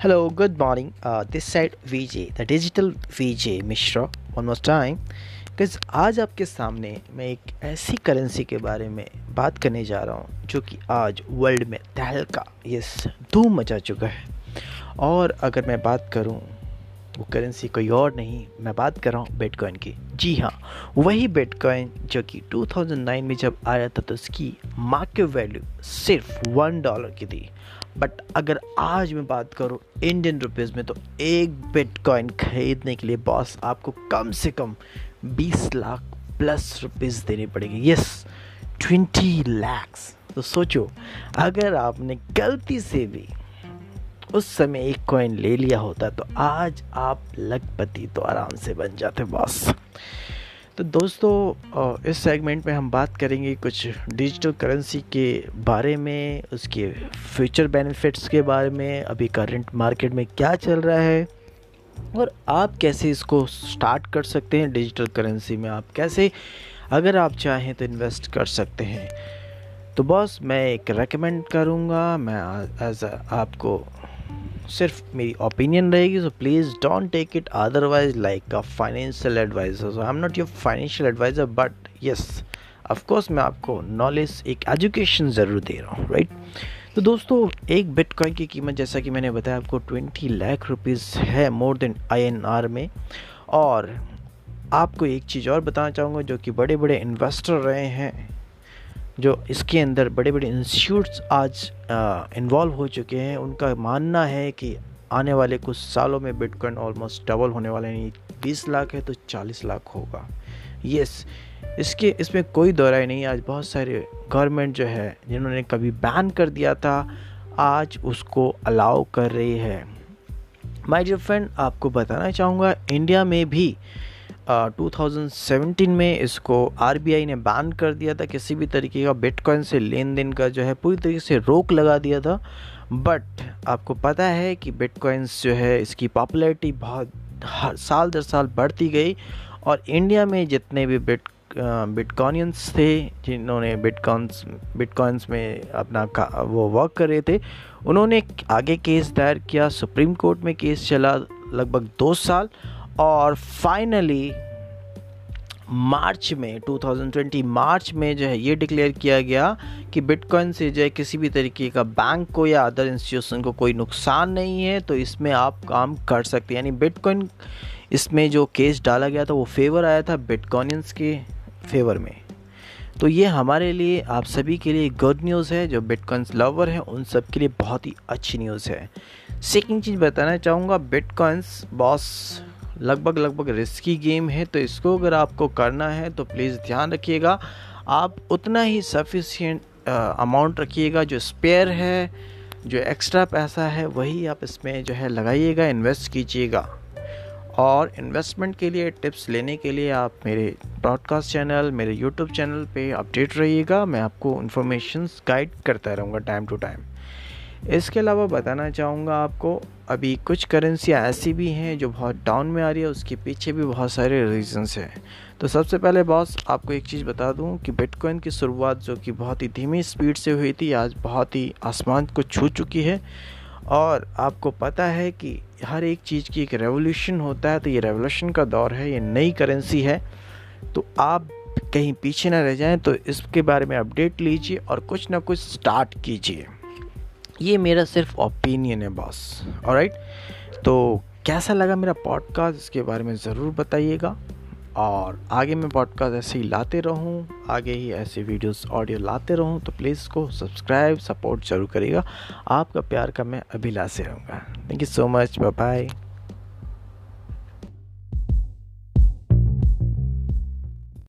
Hello, good morning. Uh, this side VJ, the digital VJ Mishra. One more time. Because आज आपके सामने मैं एक ऐसी करेंसी के बारे में बात करने जा रहा हूँ जो कि आज वर्ल्ड में तहलका यस धूम मचा चुका है और अगर मैं बात करूँ वो करेंसी कोई और नहीं, मैं बात कर रहा हूँ बिटकॉइन की। जी हाँ वही बिटकॉइन जो कि 2009 में जब आया था तो उसकी मार्केट वैल्यू सिर्फ़ वन डॉलर की थी। बट अगर आज मैं बात करूँ इंडियन रुपीज़ में तो एक बिटकॉइन खरीदने के लिए बॉस आपको कम से कम 20 लाख प्लस रुपीज़ देने पड़ेंगे। यस ट्वेंटी लैक्स तो सोचो, अगर आपने गलती से भी उस समय एक कॉइन ले लिया होता तो आज आप लखपति तो आराम से बन जाते बॉस तो दोस्तों इस सेगमेंट में हम बात करेंगे कुछ डिजिटल करेंसी के बारे में, उसके फ्यूचर बेनिफिट्स के बारे में, अभी करंट मार्केट में क्या चल रहा है और आप कैसे इसको स्टार्ट कर सकते हैं डिजिटल करेंसी में? आप कैसे, अगर आप चाहें तो इन्वेस्ट कर सकते हैं। तो बॉस मैं एक रेकमेंड करूँगा, मैं एज आपको सिर्फ़ मेरी ओपिनियन रहेगी so please don't take it otherwise like a financial adviser so I am not your financial adviser but yes of course मैं आपको नॉलेज एक एजुकेशन ज़रूर दे रहा हूँ राइट तो दोस्तों, एक बिटकॉइन की कीमत, जैसा कि मैंने बताया, आपको ट्वेंटी लाख रुपीज़ है मोर देन आईएनआर में। और आपको एक चीज़ और बताना चाहूँगा, जो कि बड़े बड़े इन्वेस्टर रहे हैं जो इसके अंदर बड़े बड़े इंस्टीट्यूट्स आज इन्वॉल्व हो चुके हैं, उनका मानना है कि आने वाले कुछ सालों में बिटकॉइन ऑलमोस्ट डबल होने वाला नहीं बीस लाख है तो चालीस लाख होगा। यस इसके, इसमें कोई दोहराई नहीं, आज बहुत सारे गवर्नमेंट जो है, जिन्होंने कभी बैन कर दिया था, आज उसको अलाउ कर रही है। माय डियर फ्रेंड आपको बताना चाहूँगा इंडिया में भी 2017 में इसको आरबीआई ने बैन कर दिया था किसी भी तरीके का बिटकॉइन से लेन देन का जो है, पूरी तरीके से रोक लगा दिया था। बट आपको पता है कि बिटकॉइंस जो है, इसकी पॉपुलैरिटी बहुत हर साल दर साल बढ़ती गई और इंडिया में जितने भी बिट बिटकॉनियंस थे, जिन्होंने बिटकॉन्स बिटकॉइंस में अपना वो वर्क कर रहे थे, उन्होंने आगे केस दायर किया सुप्रीम कोर्ट में केस चला लगभग दो साल और फाइनली मार्च में 2020 मार्च में जो है, ये डिक्लेयर किया गया कि बिटकॉइन से जो है, किसी भी तरीके का बैंक को या अदर इंस्टीट्यूशन को कोई नुकसान नहीं है तो इसमें आप काम कर सकते हैं। यानी बिटकॉइन इसमें जो केस डाला गया था, वो फेवर आया था बिटकॉइंस के फेवर में। तो ये हमारे लिए, आप सभी के लिए गुड न्यूज़ है, जो बिटकॉइंस लवर हैं, उन सब के लिए बहुत ही अच्छी न्यूज़ है। सेकेंड चीज़ बताना चाहूँगा बिटकॉइंस बॉस लगभग लगभग रिस्की गेम है तो इसको अगर आपको करना है तो प्लीज़ ध्यान रखिएगा। आप उतना ही सफिशियंट अमाउंट रखिएगा जो स्पेयर है, जो एक्स्ट्रा पैसा है, वही आप इसमें जो है लगाइएगा इन्वेस्ट कीजिएगा। और इन्वेस्टमेंट के लिए टिप्स लेने के लिए आप मेरे ब्रॉडकास्ट चैनल मेरे यूट्यूब चैनल पे अपडेट रहिएगा। मैं आपको इन्फॉर्मेशन गाइड करता रहूँगा टाइम टू टाइम इसके अलावा बताना चाहूँगा आपको, अभी कुछ करेंसियाँ ऐसी भी हैं जो बहुत डाउन में आ रही है, उसके पीछे भी बहुत सारे रीजंस हैं। तो सबसे पहले बॉस आपको एक चीज़ बता दूँ कि बिटकॉइन की शुरुआत जो कि बहुत ही धीमी स्पीड से हुई थी, आज बहुत ही आसमान को छू चुकी है। और आपको पता है कि हर एक चीज़ की एक रेवोल्यूशन होता है तो ये रेवोल्यूशन का दौर है, ये नई करेंसी है। तो आप कहीं पीछे ना रह जाएँ तो इसके बारे में अपडेट लीजिए और कुछ ना कुछ स्टार्ट कीजिए। ये मेरा सिर्फ़ ओपिनियन है बॉस और राइट तो कैसा लगा मेरा पॉडकास्ट इसके बारे में ज़रूर बताइएगा. और आगे मैं पॉडकास्ट ऐसे ही लाते रहूँ. आगे ही ऐसे वीडियोस ऑडियो लाते रहूँ. तो प्लीज़ इसको सब्सक्राइब सपोर्ट ज़रूर करिएगा. आपका प्यार का मैं अभिलाषी रहूँगा. Thank you so much bye bye